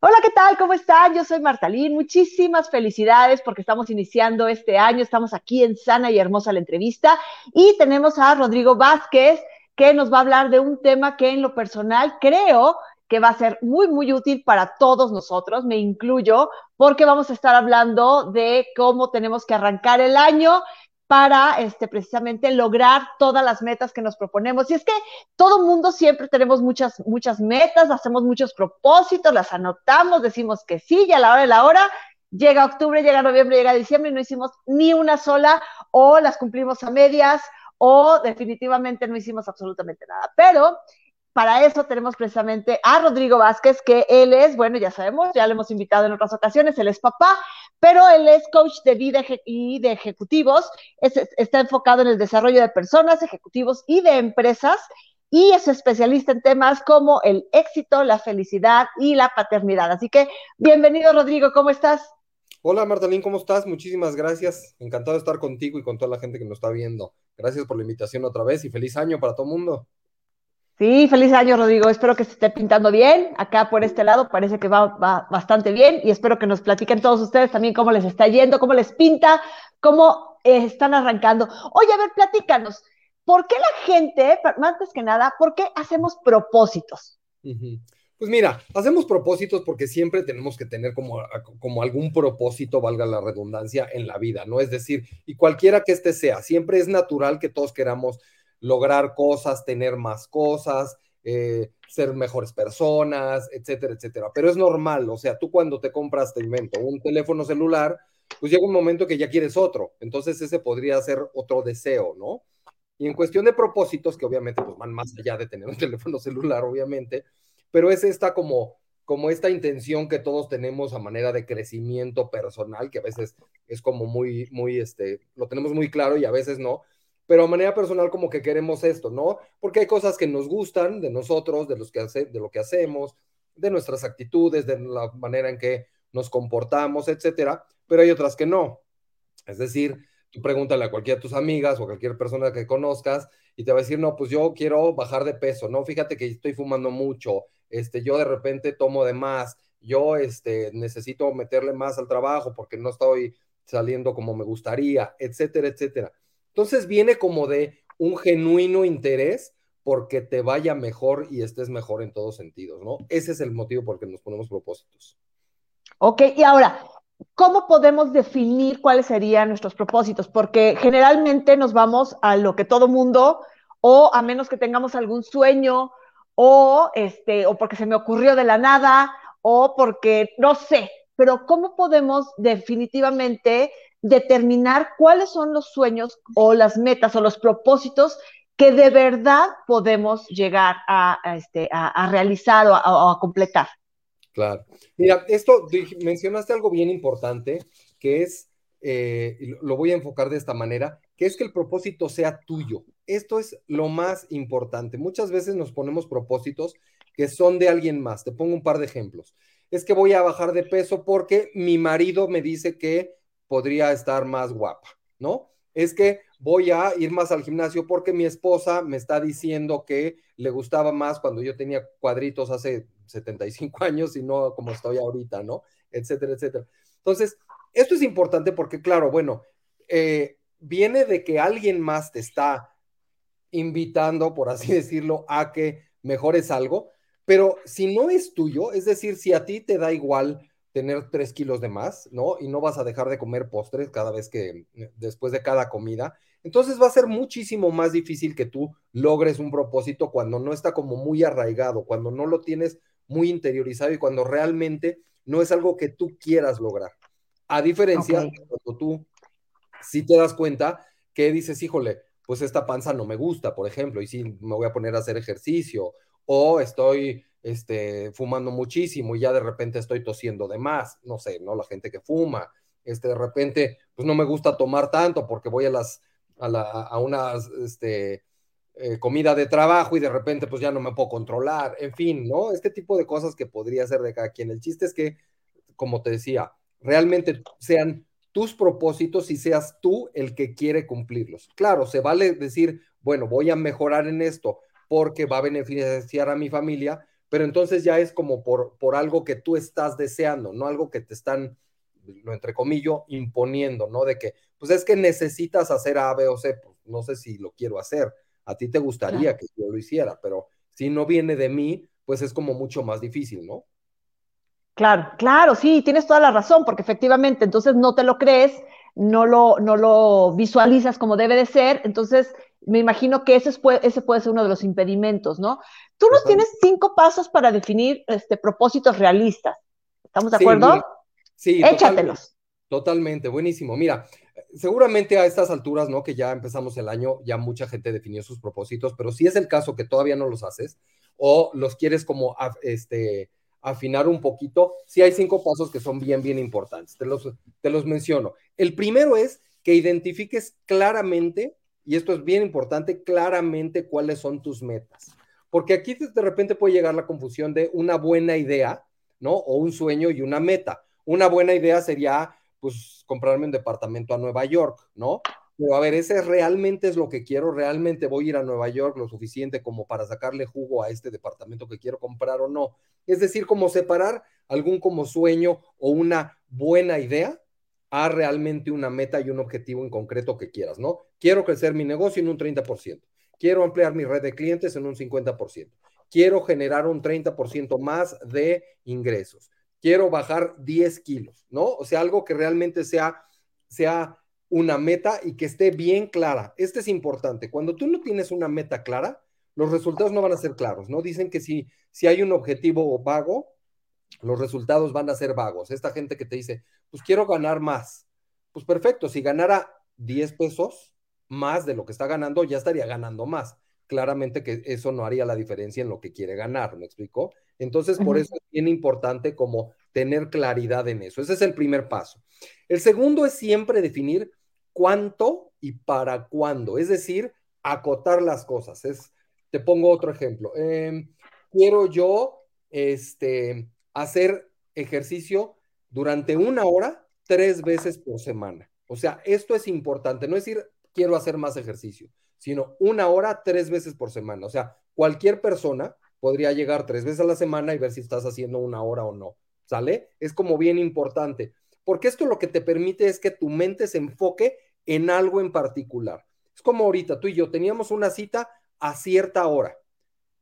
Hola, ¿qué tal? ¿Cómo están? Yo soy Martalín. Muchísimas felicidades porque estamos iniciando este año. Estamos aquí en Sana y Hermosa la entrevista y tenemos a Rodrigo Vázquez que nos va a hablar de un tema que en lo personal creo que va a ser muy, muy útil para todos nosotros, me incluyo, porque vamos a estar hablando de cómo tenemos que arrancar el año para este, precisamente lograr todas las metas que nos proponemos. Y es que todo mundo siempre tenemos muchas, muchas metas, hacemos muchos propósitos, las anotamos, decimos que sí, y a la hora de la hora llega octubre, llega noviembre, llega diciembre y no hicimos ni una sola o las cumplimos a medias o definitivamente no hicimos absolutamente nada. Pero para eso tenemos precisamente a Rodrigo Vázquez, que él es, bueno, ya sabemos, ya lo hemos invitado en otras ocasiones, él es papá, pero él es coach de vida y de ejecutivos, está enfocado en el desarrollo de personas, ejecutivos y de empresas, y es especialista en temas como el éxito, la felicidad y la paternidad. Así que, bienvenido Rodrigo, ¿cómo estás? Hola Martalín, ¿cómo estás? Muchísimas gracias. Encantado de estar contigo y con toda la gente que nos está viendo. Gracias por la invitación otra vez y feliz año para todo el mundo. Sí, feliz año, Rodrigo. Espero que se esté pintando bien. Acá por este lado parece que va, bastante bien y espero que nos platiquen todos ustedes también cómo les está yendo, cómo les pinta, cómo eh, están arrancando. Oye, a ver, platícanos. ¿Por qué la gente, antes que nada, por qué hacemos propósitos? Pues mira, hacemos propósitos porque siempre tenemos que tener como, como algún propósito, valga la redundancia, en la vida, ¿no? Es decir, y cualquiera que este sea, siempre es natural que todos queramos lograr cosas, tener más cosas, eh, ser mejores personas, etcétera, etcétera. Pero es normal, o sea, tú cuando te compras, te invento, un teléfono celular, pues llega un momento que ya quieres otro. Entonces ese podría ser otro deseo, ¿no? Y en cuestión de propósitos, que obviamente pues, van más allá de tener un teléfono celular, obviamente, pero es esta como, como esta intención que todos tenemos a manera de crecimiento personal, que a veces es como muy, muy, este, lo tenemos muy claro y a veces no, pero a manera personal como que queremos esto, ¿no? Porque hay cosas que nos gustan de nosotros, de, los que hace, de lo que hacemos, de nuestras actitudes, de la manera en que nos comportamos, etcétera, pero hay otras que no. Es decir, tú pregúntale a cualquiera de tus amigas o a cualquier persona que conozcas y te va a decir, no, pues yo quiero bajar de peso, no, fíjate que estoy fumando mucho, este, yo de repente tomo de más, yo este, necesito meterle más al trabajo porque no estoy saliendo como me gustaría, etcétera, etcétera. Entonces viene como de un genuino interés porque te vaya mejor y estés mejor en todos sentidos, ¿no? Ese es el motivo por el que nos ponemos propósitos. Ok, y ahora, ¿cómo podemos definir cuáles serían nuestros propósitos? Porque generalmente nos vamos a lo que todo mundo, o a menos que tengamos algún sueño, o este, o porque se me ocurrió de la nada, o porque no sé, pero ¿cómo podemos definitivamente determinar cuáles son los sueños o las metas o los propósitos que de verdad podemos llegar a, este, a, realizar o a, completar. Claro. Mira, esto mencionaste algo bien importante, que es, eh, lo voy a enfocar de esta manera, que es que el propósito sea tuyo. Esto es lo más importante. Muchas veces nos ponemos propósitos que son de alguien más. Te pongo un par de ejemplos. Es que voy a bajar de peso porque mi marido me dice que podría estar más guapa, ¿no? Es que voy a ir más al gimnasio porque mi esposa me está diciendo que le gustaba más cuando yo tenía cuadritos hace 75 años y no como estoy ahorita, ¿no? Etcétera, etcétera. Entonces, esto es importante porque, claro, bueno, eh, viene de que alguien más te está invitando, por así decirlo, a que mejores algo, pero si no es tuyo, es decir, si a ti te da igual tener tres kilos de más, ¿no? Y no vas a dejar de comer postres cada vez que, eh, después de cada comida. Entonces va a ser muchísimo más difícil que tú logres un propósito cuando no está como muy arraigado, cuando no lo tienes muy interiorizado y cuando realmente no es algo que tú quieras lograr. A diferencia de cuando tú si te das cuenta que dices, híjole, pues esta panza no me gusta, por ejemplo, y si me voy a poner a hacer ejercicio, o estoy este, fumando muchísimo y ya de repente estoy tosiendo de más, no sé, ¿no? La gente que fuma, este, de repente, pues no me gusta tomar tanto porque voy a las, a, a una, este, eh, comida de trabajo y de repente pues ya no me puedo controlar, en fin, ¿no? Este tipo de cosas que podría ser de cada quien. El chiste es que, como te decía, realmente sean tus propósitos y seas tú el que quiere cumplirlos. Claro, se vale decir, bueno, voy a mejorar en esto porque va a beneficiar a mi familia, pero entonces ya es como por, por algo que tú estás deseando, no algo que te están, lo entre comillas, imponiendo, ¿no? De que, pues es que necesitas hacer A, B o C, pues no sé si lo quiero hacer, a ti te gustaría que yo lo hiciera, pero si no viene de mí, pues es como mucho más difícil, ¿no? Claro, claro, sí, tienes toda la razón, porque efectivamente entonces no te lo crees, no lo, no lo visualizas como debe de ser, entonces me imagino que ese, ese puede ser uno de los impedimentos, ¿no? Tú nos tienes cinco pasos para definir este, propósitos realistas. ¿Estamos de acuerdo? Sí, échatelos. Totalmente, buenísimo. Mira, seguramente a estas alturas, ¿no? Que ya empezamos el año, ya mucha gente definió sus propósitos, pero si es el caso que todavía no los haces o los quieres como este, afinar un poquito, sí hay cinco pasos que son bien, bien importantes. Te los, te los menciono. El primero es que identifiques claramente y esto es bien importante, claramente cuáles son tus metas. Porque aquí de repente puede llegar la confusión de una buena idea, ¿no? O un sueño y una meta. Una buena idea sería, pues, comprarme un departamento a Nueva York, ¿no? Pero a ver, ese realmente es lo que quiero, realmente voy a ir a Nueva York lo suficiente como para sacarle jugo a este departamento que quiero comprar o no. Es decir, como separar algún como sueño o una buena idea a realmente una meta y un objetivo en concreto que quieras, ¿no? Quiero crecer mi negocio en un 30%, quiero ampliar mi red de clientes en un 50%, quiero generar un 30% más de ingresos, quiero bajar 10 kilos, ¿no? O sea, algo que realmente sea, sea una meta y que esté bien clara. Este es importante. Cuando tú no tienes una meta clara, los resultados no van a ser claros, ¿no? Dicen que si, si hay un objetivo vago, los resultados van a ser vagos. Esta gente que te dice, pues quiero ganar más. Pues perfecto, si ganara 10 pesos más de lo que está ganando, ya estaría ganando más. Claramente que eso no haría la diferencia en lo que quiere ganar, ¿me explico? Entonces, por eso es bien importante como tener claridad en eso. Ese es el primer paso. El segundo es siempre definir cuánto y para cuándo, es decir, acotar las cosas. Es, te pongo otro ejemplo. Em, quiero yo, este, hacer ejercicio durante una hora tres veces por semana. O sea, esto es importante, no es decir quiero hacer más ejercicio, sino una hora tres veces por semana. O sea, cualquier persona podría llegar tres veces a la semana y ver si estás haciendo una hora o no. ¿Sale? Es como bien importante, porque esto lo que te permite es que tu mente se enfoque en algo en particular. Es como ahorita, tú y yo teníamos una cita a cierta hora.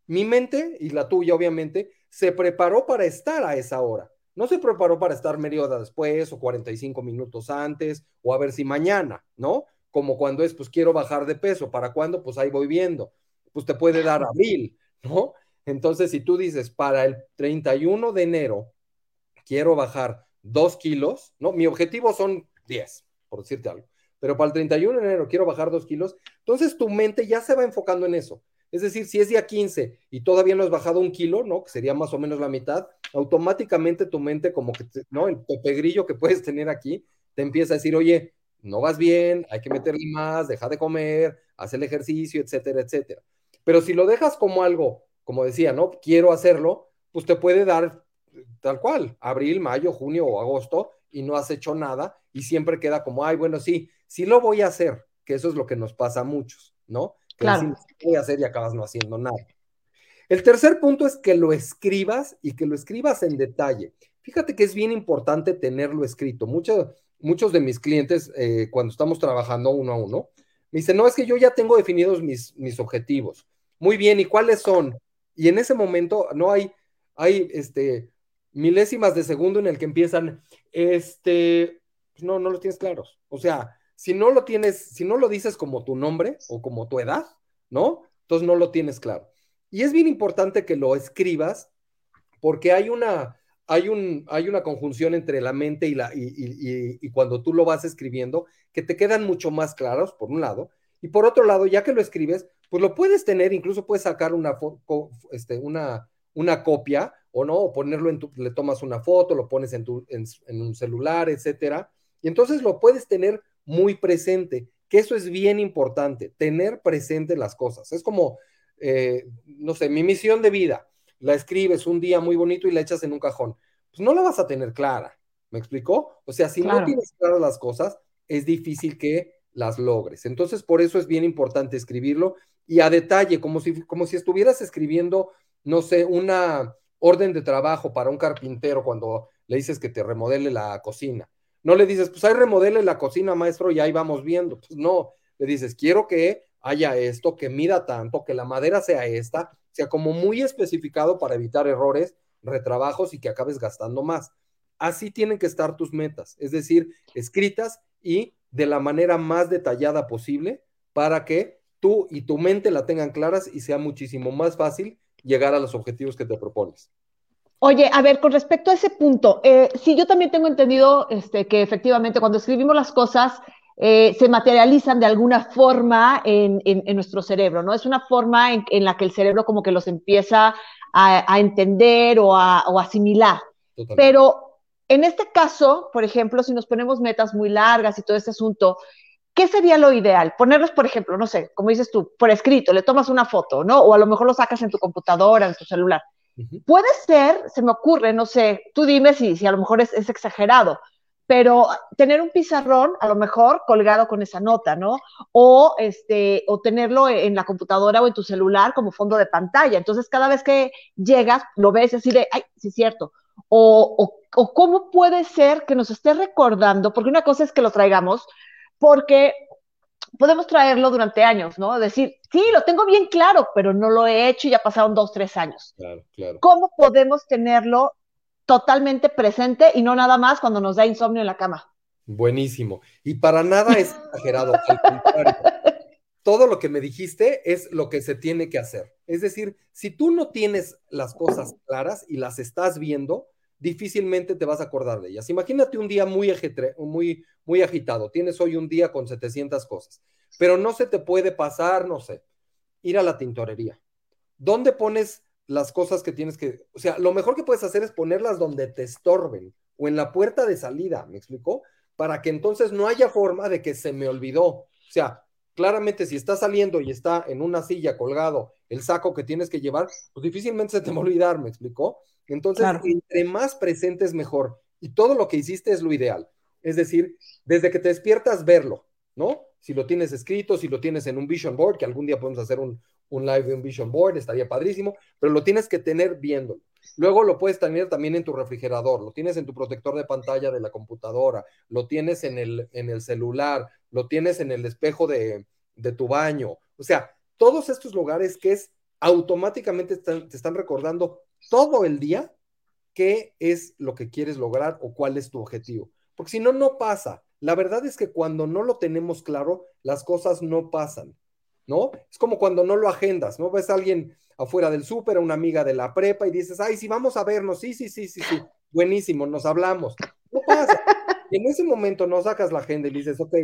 Mi mente, y la tuya obviamente, se preparó para estar a esa hora. No se preparó para estar media hora después o 45 minutos antes o a ver si mañana, ¿no? Como cuando es, pues quiero bajar de peso. ¿Para cuándo? Pues ahí voy viendo. Pues te puede dar abril, ¿no? Entonces, si tú dices, para el 31 de enero quiero bajar dos kilos, ¿no? Mi objetivo son 10, por decirte algo. Pero para el 31 de enero quiero bajar dos kilos, entonces tu mente ya se va enfocando en eso. Es decir, si es día 15 y todavía no has bajado un kilo, ¿no? Que sería más o menos la mitad, automáticamente tu mente, como que, ¿no? El pepegrillo que puedes tener aquí, te empieza a decir, oye, no vas bien, hay que meterle más, deja de comer, haz el ejercicio, etcétera, etcétera. Pero si lo dejas como algo, como decía, ¿no? Quiero hacerlo, pues te puede dar tal cual, abril, mayo, junio o agosto, y no has hecho nada, y siempre queda como, ay, bueno, sí, sí lo voy a hacer, que eso es lo que nos pasa a muchos, ¿no? Claro. voy a hacer y acabas no haciendo nada. El tercer punto es que lo escribas y que lo escribas en detalle. Fíjate que es bien importante tenerlo escrito. Muchos, muchos de mis clientes, eh, cuando estamos trabajando uno a uno, me dicen, no, es que yo ya tengo definidos mis, mis objetivos. Muy bien, ¿y cuáles son? Y en ese momento no hay, hay este, milésimas de segundo en el que empiezan, este, no, no los tienes claros. O sea, si no lo tienes, si no lo dices como tu nombre o como tu edad, ¿no? Entonces no lo tienes claro. Y es bien importante que lo escribas porque hay una, hay un, hay una conjunción entre la mente y, la, y, cuando tú lo vas escribiendo que te quedan mucho más claros, por un lado, y por otro lado, ya que lo escribes, pues lo puedes tener, incluso puedes sacar una, este, una, una copia o no, o ponerlo en tu, le tomas una foto, lo pones en, tu, en, en un celular, etcétera, y entonces lo puedes tener muy presente, que eso es bien importante, tener presente las cosas. Es como, eh, no sé, mi misión de vida, la escribes un día muy bonito y la echas en un cajón. Pues no la vas a tener clara, ¿me explicó? O sea, si no tienes claras las cosas, es difícil que las logres. Entonces, por eso es bien importante escribirlo y a detalle, como si, como si estuvieras escribiendo, no sé, una orden de trabajo para un carpintero cuando le dices que te remodele la cocina. No le dices, pues ahí remodele la cocina, maestro, y ahí vamos viendo. Pues no, le dices, quiero que haya esto, que mida tanto, que la madera sea esta, sea como muy especificado para evitar errores, retrabajos y que acabes gastando más. Así tienen que estar tus metas, es decir, escritas y de la manera más detallada posible para que tú y tu mente la tengan claras y sea muchísimo más fácil llegar a los objetivos que te propones. Oye, a ver, con respecto a ese punto, eh, sí, yo también tengo entendido este, que efectivamente cuando escribimos las cosas eh, se materializan de alguna forma en, nuestro cerebro, ¿no? Es una forma en, la que el cerebro como que los empieza a, entender o a, asimilar. Pero en este caso, por ejemplo, si nos ponemos metas muy largas y todo este asunto, ¿qué sería lo ideal? Ponerlos, por ejemplo, no sé, como dices tú, por escrito, le tomas una foto, ¿no? O a lo mejor lo sacas en tu computadora, en tu celular. Puede ser, se me ocurre, no sé, tú dime si, si a lo mejor es, exagerado, pero tener un pizarrón a lo mejor colgado con esa nota, ¿no? O este, o tenerlo en la computadora o en tu celular como fondo de pantalla. Entonces, cada vez que llegas, lo ves así de, ay, sí es cierto. O, o cómo puede ser que nos esté recordando, porque una cosa es que lo traigamos, porque podemos traerlo durante años, ¿no? Decir, sí, lo tengo bien claro, pero no lo he hecho y ya pasaron dos, tres años. Claro, claro. ¿Cómo podemos tenerlo totalmente presente y no nada más cuando nos da insomnio en la cama? Buenísimo. Y para nada es exagerado, al contrario. Todo lo que me dijiste es lo que se tiene que hacer. Es decir, si tú no tienes las cosas claras y las estás viendo, difícilmente te vas a acordar de ellas. Imagínate un día muy, muy, muy agitado. Tienes hoy un día con 700 cosas, pero no se te puede pasar, no sé, ir a la tintorería. ¿Dónde pones las cosas que tienes que, o sea, lo mejor que puedes hacer es ponerlas donde te estorben o en la puerta de salida, ¿me explicó? Para que entonces no haya forma de que se me olvidó. O sea, claramente si está saliendo y está en una silla colgado el saco que tienes que llevar, pues difícilmente se te va a olvidar, ¿me explicó? Entonces, entre más presentes mejor. Y todo lo que hiciste es lo ideal. Es decir, desde que te despiertas, verlo, ¿no? Si lo tienes escrito, si lo tienes en un vision board, que algún día podemos hacer un, live de un vision board, estaría padrísimo, pero lo tienes que tener viéndolo. Luego lo puedes tener también en tu refrigerador, lo tienes en tu protector de pantalla de la computadora, lo tienes en el, en el celular, lo tienes en el espejo de, de tu baño. O sea, todos estos lugares que es automáticamente te están recordando todo el día qué es lo que quieres lograr o cuál es tu objetivo. Porque si no, no pasa. La verdad es que cuando no lo tenemos claro, las cosas no pasan, ¿no? Es como cuando no lo agendas, ¿no? Ves a alguien afuera del súper, a una amiga de la prepa y dices, ay, sí, vamos a vernos, sí, sí, sí, sí, sí, buenísimo, nos hablamos. No pasa. Y en ese momento no sacas la agenda y dices, ok,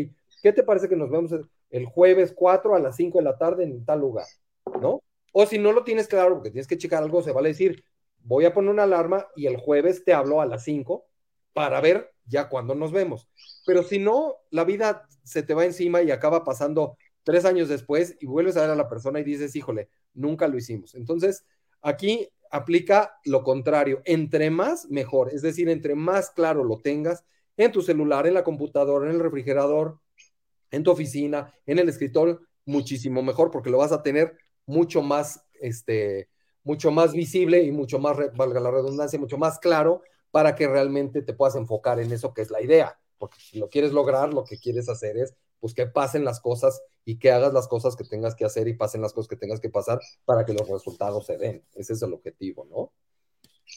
¿qué te parece que nos vemos el jueves 4 a las 5 de la tarde en tal lugar? ¿No? O si no lo tienes claro, porque tienes que checar algo, se vale decir, voy a poner una alarma y el jueves te hablo a las 5 para ver ya cuándo nos vemos. Pero si no, la vida se te va encima y acaba pasando tres años después y vuelves a ver a la persona y dices, híjole, nunca lo hicimos. Entonces, aquí aplica lo contrario, entre más, mejor. Es decir, entre más claro lo tengas en tu celular, en la computadora, en el refrigerador, en tu oficina, en el escritorio, muchísimo mejor porque lo vas a tener mucho más, este, mucho más visible y mucho más, valga la redundancia, mucho más claro para que realmente te puedas enfocar en eso que es la idea. Porque si lo quieres lograr, lo que quieres hacer es pues que pasen las cosas y que hagas las cosas que tengas que hacer y pasen las cosas que tengas que pasar para que los resultados se den. Ese es el objetivo, ¿no?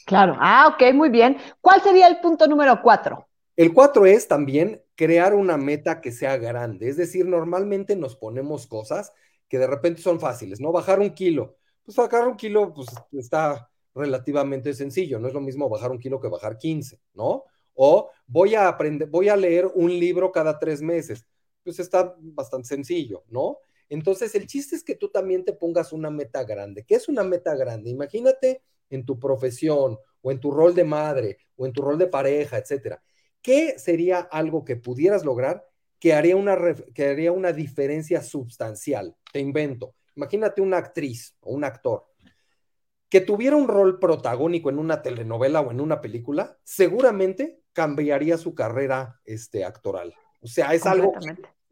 Claro. Ah, ok, muy bien. ¿Cuál sería el punto número cuatro? El cuatro es también crear una meta que sea grande. Es decir, normalmente nos ponemos cosas que de repente son fáciles, ¿no? Bajar un kilo. Pues bajar un kilo, pues está relativamente sencillo, no es lo mismo bajar un kilo que bajar 15, ¿no? O voy a aprender, voy a leer un libro cada tres meses, pues está bastante sencillo, ¿no? Entonces, el chiste es que tú también te pongas una meta grande. ¿Qué es una meta grande? Imagínate en tu profesión o en tu rol de madre o en tu rol de pareja, etcétera. ¿Qué sería algo que pudieras lograr que haría una, que haría una diferencia sustancial. Te invento. Imagínate una actriz o un actor que tuviera un rol protagónico en una telenovela o en una película, seguramente cambiaría su carrera este, actoral. O sea, es algo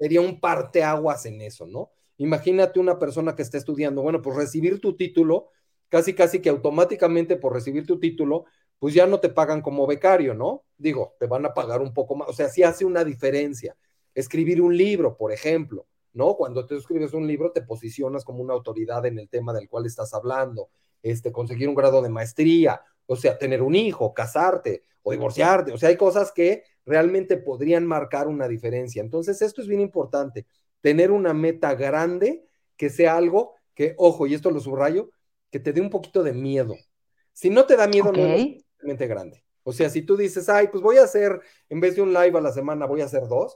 sería un parteaguas en eso, ¿no? Imagínate una persona que está estudiando, bueno, pues recibir tu título casi casi que automáticamente por recibir tu título, pues ya no te pagan como becario, ¿no? Digo, te van a pagar un poco más, o sea, sí hace una diferencia. Escribir un libro, por ejemplo, ¿no? Cuando tú escribes un libro, te posicionas como una autoridad en el tema del cual estás hablando, este, conseguir un grado de maestría, o sea, tener un hijo, casarte o divorciarte, o sea, hay cosas que realmente podrían marcar una diferencia. Entonces, esto es bien importante, tener una meta grande que sea algo que, ojo, y esto lo subrayo, que te dé un poquito de miedo. Si no te da miedo, no es realmente grande. O sea, si tú dices, ay, pues voy a hacer, en vez de un live a la semana, voy a hacer dos,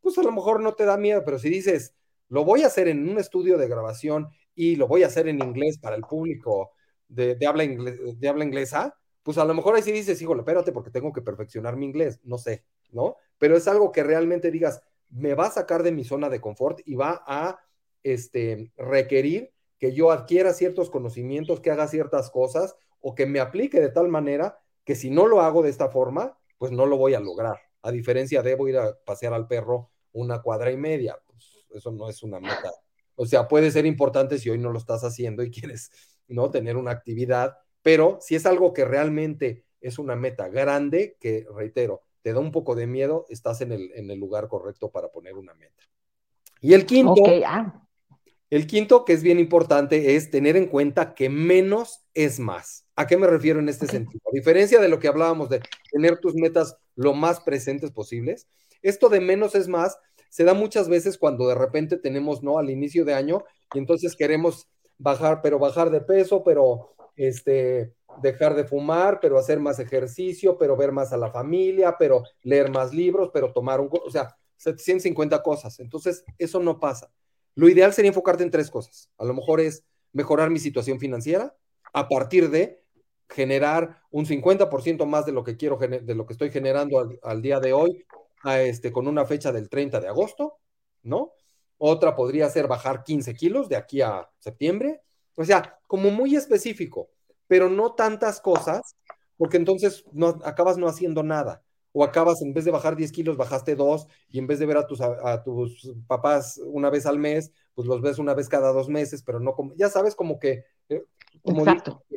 pues a lo mejor no te da miedo, pero si dices, lo voy a hacer en un estudio de grabación y lo voy a hacer en inglés para el público de, habla, de habla inglesa, pues a lo mejor ahí sí dices, híjole, espérate porque tengo que perfeccionar mi inglés, no sé, ¿no? Pero es algo que realmente digas, me va a sacar de mi zona de confort y va a este, requerir que yo adquiera ciertos conocimientos, que haga ciertas cosas o que me aplique de tal manera que si no lo hago de esta forma, pues no lo voy a lograr. A diferencia de voy a ir a pasear al perro una cuadra y media, pues eso no es una meta. O sea, puede ser importante si hoy no lo estás haciendo y quieres, ¿no? Tener una actividad, pero si es algo que realmente es una meta grande, que reitero, te da un poco de miedo, estás en el, en el lugar correcto para poner una meta. Y el quinto, ah. El quinto, que es bien importante, es tener en cuenta que menos es más. ¿A qué me refiero en este sentido? A diferencia de lo que hablábamos de tener tus metas lo más presentes posibles, esto de menos es más se da muchas veces cuando de repente tenemos, ¿no? Al inicio de año y entonces queremos bajar, pero bajar de peso, pero este, dejar de fumar, pero hacer más ejercicio, pero ver más a la familia, pero leer más libros, pero tomar un, o sea, 750 cosas. Entonces, eso no pasa. Lo ideal sería enfocarte en tres cosas. A lo mejor es mejorar mi situación financiera a partir de generar un 50% más de lo que quiero, de lo que estoy generando al, día de hoy, a este, con una fecha del 30 de agosto, ¿no? Otra podría ser bajar 15 kilos de aquí a septiembre. O sea, como muy específico, pero no tantas cosas, porque entonces no, acabas no haciendo nada o acabas en vez de bajar 10 kilos, bajaste 2 y en vez de ver a tus, a, tus papás una vez al mes, pues los ves una vez cada dos meses, pero no como, ya sabes, como que, eh, como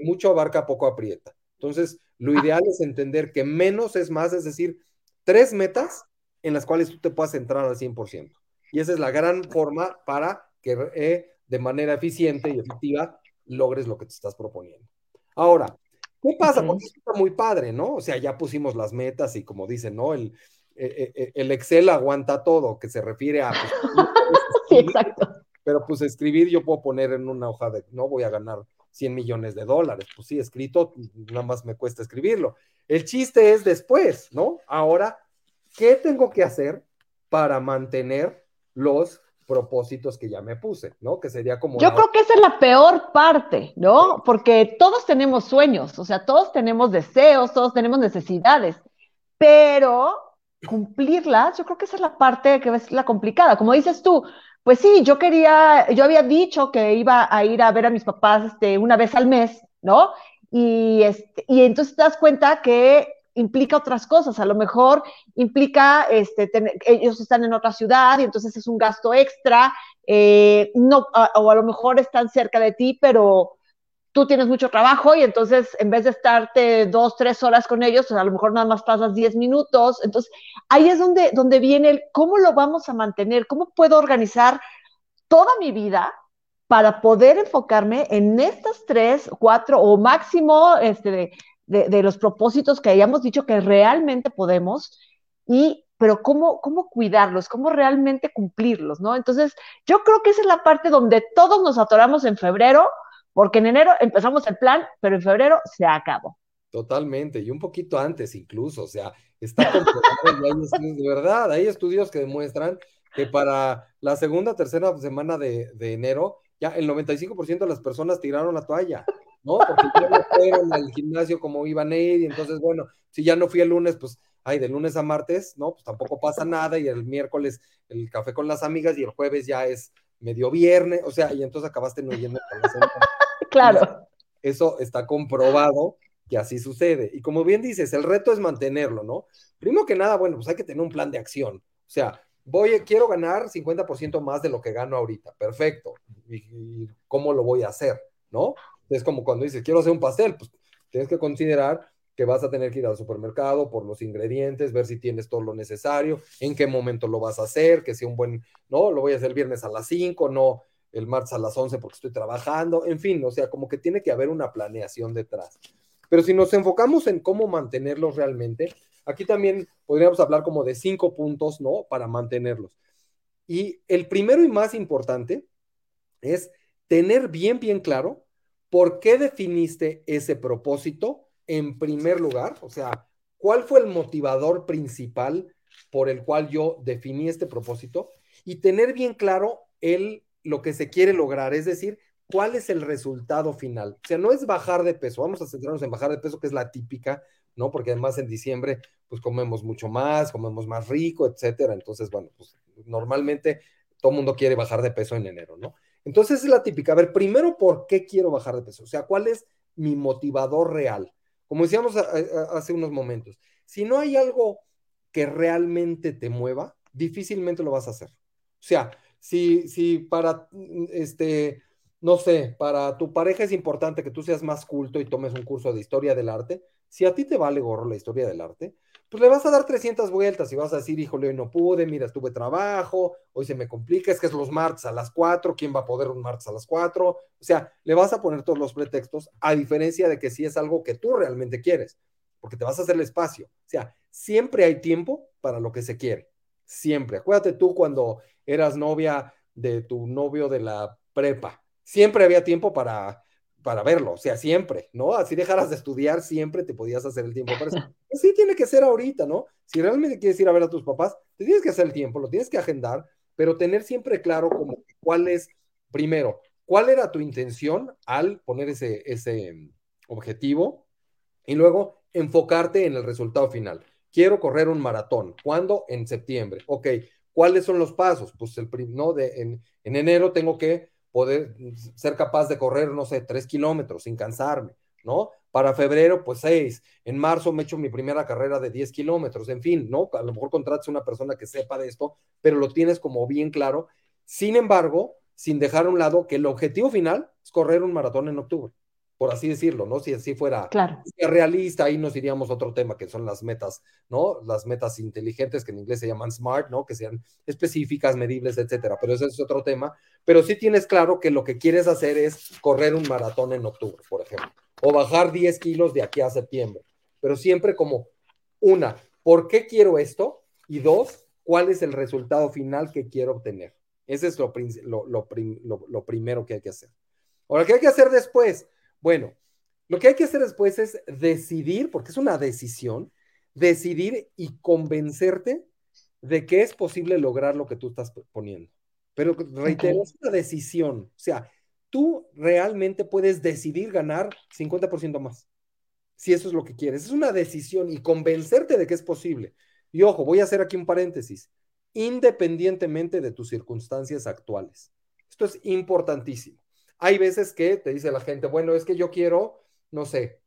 mucho abarca, poco aprieta. Entonces, lo ideal es entender que menos es más, es decir, tres metas en las cuales tú te puedas entrar al 100%. Y esa es la gran forma para que eh, de manera eficiente y efectiva logres lo que te estás proponiendo. Ahora, ¿Qué pasa? Porque está muy padre, ¿no? O sea, ya pusimos las metas y como dicen, ¿no? El, e, e, e, el Excel aguanta todo, que se refiere a... Pues, sí, exacto. Pero pues escribir yo puedo poner en una hoja de, no voy a ganar 100 millones de dólares. Pues sí, escrito, nada más me cuesta escribirlo. El chiste es después, ¿no? Ahora, ¿qué tengo que hacer para mantener los propósitos que ya me puse, ¿no? Que sería como... Yo creo que esa es la peor parte, ¿no? Porque todos tenemos sueños, o sea, todos tenemos deseos, todos tenemos necesidades, pero cumplirlas, yo creo que esa es la parte que es la complicada. Como dices tú, pues sí, yo quería, yo había dicho que iba a ir a ver a mis papás este, una vez al mes, ¿no? Y, este, y entonces te das cuenta que implica otras cosas, a lo mejor implica, este, ellos están en otra ciudad y entonces es un gasto extra, eh, no, o a lo mejor están cerca de ti, pero tú tienes mucho trabajo y entonces en vez de estarte dos, tres horas con ellos, a lo mejor nada más pasas diez minutos. Entonces, ahí es donde, donde viene el cómo lo vamos a mantener, cómo puedo organizar toda mi vida para poder enfocarme en estas tres, cuatro o máximo este, de, los propósitos que hayamos dicho que realmente podemos y pero cómo, cómo cuidarlos, cómo realmente cumplirlos, ¿no? Entonces, yo creo que esa es la parte donde todos nos atoramos en febrero, porque en enero empezamos el plan, pero en febrero se acabó. Totalmente, y un poquito antes incluso, o sea, está comprobado, de verdad, hay estudios que demuestran que para la segunda, tercera semana de, de enero, ya el 95% de las personas tiraron la toalla. ¿No? Porque ya no fueron al gimnasio como iban a ir, y entonces, bueno, si ya no fui el lunes, pues, ay, de lunes a martes, ¿no? Pues tampoco pasa nada, y el miércoles el café con las amigas, y el jueves ya es medio viernes, o sea, y entonces acabaste no yendo a la Claro. Eso está comprobado que así sucede. Y como bien dices, el reto es mantenerlo, ¿no? Primero que nada, bueno, pues hay que tener un plan de acción. O sea, voy, quiero ganar 50% más de lo que gano ahorita. Perfecto. ¿Y, ¿Y, cómo lo voy a hacer? ¿No? Es como cuando dices, quiero hacer un pastel, pues tienes que considerar que vas a tener que ir al supermercado por los ingredientes, ver si tienes todo lo necesario, en qué momento lo vas a hacer, que sea un buen, no, lo voy a hacer el viernes a las 5, no el martes a las 11 porque estoy trabajando, en fin, o sea, como que tiene que haber una planeación detrás. Pero si nos enfocamos en cómo mantenerlos realmente, aquí también podríamos hablar como de cinco puntos, ¿no? Para mantenerlos. Y el primero y más importante es tener bien, bien claro por qué definiste ese propósito en primer lugar, o sea, cuál fue el motivador principal por el cual yo definí este propósito y tener bien claro el, lo que se quiere lograr, es decir, cuál es el resultado final. O sea, no es bajar de peso, vamos a centrarnos en bajar de peso, que es la típica, ¿no? Porque además en diciembre, pues comemos mucho más, comemos más rico, etcétera. Entonces, bueno, pues normalmente todo mundo quiere bajar de peso en enero, ¿no? Entonces es la típica. A ver, primero, ¿por qué quiero bajar de peso? O sea, ¿cuál es mi motivador real? Como decíamos hace unos momentos, si no hay algo que realmente te mueva, difícilmente lo vas a hacer. O sea, si, si para, este, no sé, para tu pareja es importante que tú seas más culto y tomes un curso de historia del arte, si a ti te vale gorro la historia del arte, pues le vas a dar 300 vueltas y vas a decir, híjole, hoy no pude, mira, tuve trabajo, hoy se me complica, es que es los martes a las 4, ¿quién va a poder un martes a las 4? O sea, le vas a poner todos los pretextos, a diferencia de que si es algo que tú realmente quieres, porque te vas a hacer el espacio. O sea, siempre hay tiempo para lo que se quiere, siempre. Acuérdate tú cuando eras novia de tu novio de la prepa, siempre había tiempo para para verlo, o sea, siempre, ¿no? Así dejaras de estudiar, siempre te podías hacer el tiempo para eso. Así tiene que ser ahorita, ¿no? Si realmente quieres ir a ver a tus papás, te tienes que hacer el tiempo, lo tienes que agendar, pero tener siempre claro como cuál es, primero, cuál era tu intención al poner ese, ese mm, objetivo y luego enfocarte en el resultado final. Quiero correr un maratón. ¿Cuándo? En septiembre. Ok. ¿Cuáles son los pasos? Pues el, no, de, en, en enero tengo que poder ser capaz de correr, no sé, tres kilómetros sin cansarme, ¿no? Para febrero, pues seis. En marzo me echo mi primera carrera de 10 kilómetros, en fin, ¿no? A lo mejor contratas a una persona que sepa de esto, pero lo tienes como bien claro. Sin embargo, sin dejar a un lado que el objetivo final es correr un maratón en octubre por así decirlo, ¿no? Si así fuera realista, ahí nos iríamos a otro tema, que son las metas, ¿no? Las metas inteligentes, que en inglés se llaman SMART, ¿no? Que sean específicas, medibles, etcétera. Pero ese es otro tema. Pero sí tienes claro que lo que quieres hacer es correr un maratón en octubre, por ejemplo, o bajar 10 kilos de aquí a septiembre. Pero siempre como, una, ¿por qué quiero esto? Y dos, ¿cuál es el resultado final que quiero obtener? Ese es lo, lo, lo primero que hay que hacer. Ahora, ¿qué hay que hacer después? Bueno, lo que hay que hacer después es decidir, porque es una decisión, decidir y convencerte de que es posible lograr lo que tú estás poniendo. Pero reitero, es una decisión. O sea, tú realmente puedes decidir ganar 50% más, si eso es lo que quieres. Es una decisión y convencerte de que es posible. Y ojo, voy a hacer aquí un paréntesis, independientemente de tus circunstancias actuales. Esto es importantísimo. Hay veces que te dice la gente, bueno, es que yo quiero, no sé,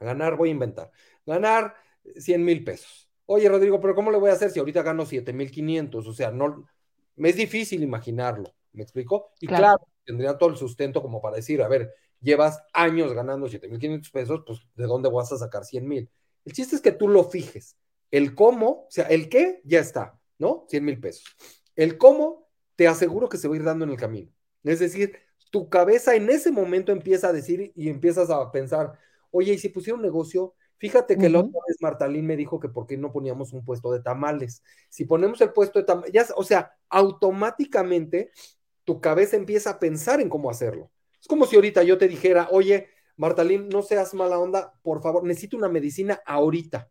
ganar, voy a inventar, ganar 100 mil pesos. Oye, Rodrigo, pero ¿cómo le voy a hacer si ahorita gano 7 mil 500? O sea, no, me es difícil imaginarlo, ¿me explico? Y claro. tendría todo el sustento como para decir, a ver, llevas años ganando 7 mil 500 pesos, pues ¿de dónde vas a sacar 100 mil? El chiste es que tú lo fijes. El cómo, o sea, el qué ya está, ¿no? 100 mil pesos. El cómo, te aseguro que se va a ir dando en el camino. Es decir, tu cabeza en ese momento empieza a decir y empiezas a pensar, oye, y si pusiera un negocio, fíjate que la otra vez Martalín me dijo que por qué no poníamos un puesto de tamales. Si ponemos el puesto de tamales, o sea, automáticamente tu cabeza empieza a pensar en cómo hacerlo. Es como si ahorita yo te dijera, oye, Martalín, no seas mala onda, por favor, necesito una medicina ahorita.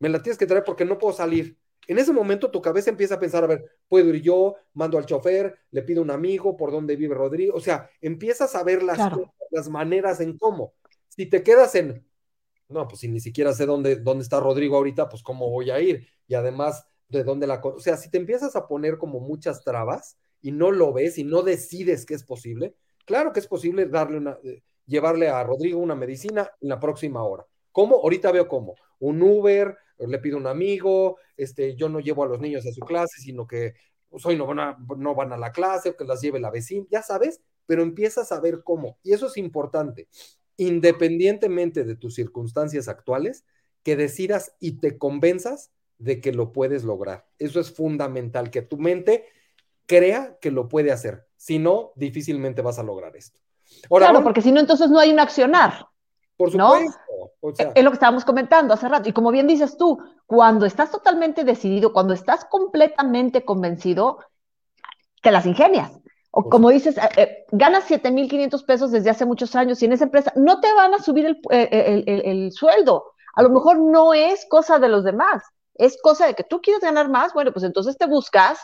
Me la tienes que traer porque no puedo salir. En ese momento tu cabeza empieza a pensar, a ver, puedo ir yo, mando al chofer, le pido a un amigo por dónde vive Rodrigo, o sea, empiezas a ver las, las maneras en cómo. Si te quedas en, no, pues si ni siquiera sé dónde, dónde está Rodrigo ahorita, pues cómo voy a ir. Y además, de dónde la... O sea, si te empiezas a poner como muchas trabas y no lo ves y no decides que es posible, claro que es posible darle una, eh, llevarle a Rodrigo una medicina en la próxima hora. ¿Cómo? Ahorita veo cómo. Un Uber, le pido a un amigo, este, yo no llevo a los niños a su clase, sino que pues, hoy no van a, no van a la clase, o que las lleve la vecina, ya sabes, pero empiezas a ver cómo. Y eso es importante, independientemente de tus circunstancias actuales, que decidas y te convenzas de que lo puedes lograr. Eso es fundamental, que tu mente crea que lo puede hacer. Si no, difícilmente vas a lograr esto. claro, porque si no, entonces no hay un accionar. Por supuesto. es lo que estábamos comentando hace rato. Y como bien dices tú, cuando estás totalmente decidido, cuando estás completamente convencido, te las ingenias. O como dices, eh, eh, ganas 7.500 pesos desde hace muchos años y en esa empresa no te van a subir el, el, sueldo. A lo mejor no es cosa de los demás, es cosa de que tú quieres ganar más. Bueno, pues entonces te buscas,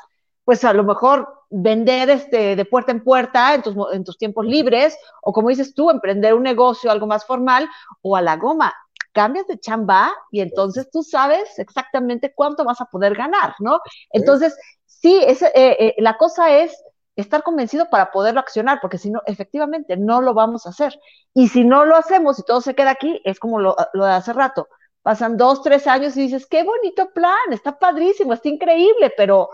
pues a lo mejor vender este, de puerta en puerta en tus, en tus tiempos libres, o como dices tú, emprender un negocio, algo más formal, o a la goma cambias de chamba y entonces tú sabes exactamente cuánto vas a poder ganar, ¿no? Entonces, sí, es, eh, eh, la cosa es estar convencido para poderlo accionar, porque si no, efectivamente, no lo vamos a hacer. Y si no lo hacemos y todo se queda aquí, es como lo, lo de hace rato. Pasan dos, tres años y dices, qué bonito plan, está padrísimo, está increíble, pero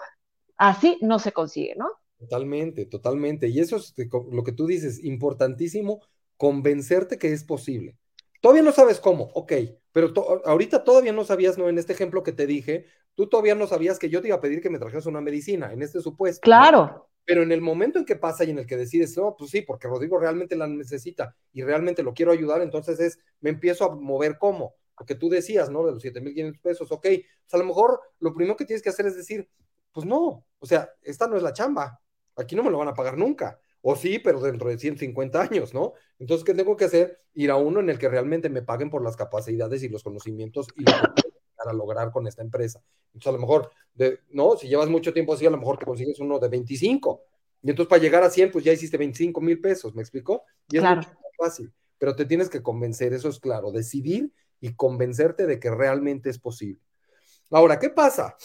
así no se consigue, ¿no? Totalmente, totalmente. Y eso es lo que tú dices, importantísimo, convencerte que es posible. Todavía no sabes cómo, ok, pero ahorita todavía no sabías, ¿no? En este ejemplo que te dije, tú todavía no sabías que yo te iba a pedir que me trajeras una medicina, en este supuesto. Claro. Pero en el momento en que pasa y en el que decides, no, pues sí, porque Rodrigo realmente la necesita y realmente lo quiero ayudar, entonces es, me empiezo a mover cómo. Porque tú decías, ¿no? De los 7.500 pesos, ok. Pues a lo mejor lo primero que tienes que hacer es decir, pues no, o sea, esta no es la chamba, aquí no me lo van a pagar nunca. O sí, pero dentro de 150 años, ¿no? Entonces, ¿qué tengo que hacer? Ir a uno en el que realmente me paguen por las capacidades y los conocimientos y lo que a lograr con esta empresa. Entonces, a lo mejor, de, ¿no? Si llevas mucho tiempo así, a lo mejor te consigues uno de 25. Y entonces, para llegar a 100, pues ya hiciste 25 mil pesos, ¿me explicó? Y es claro. fácil. Pero te tienes que convencer, eso es claro, decidir y convencerte de que realmente es posible. Ahora, ¿qué pasa?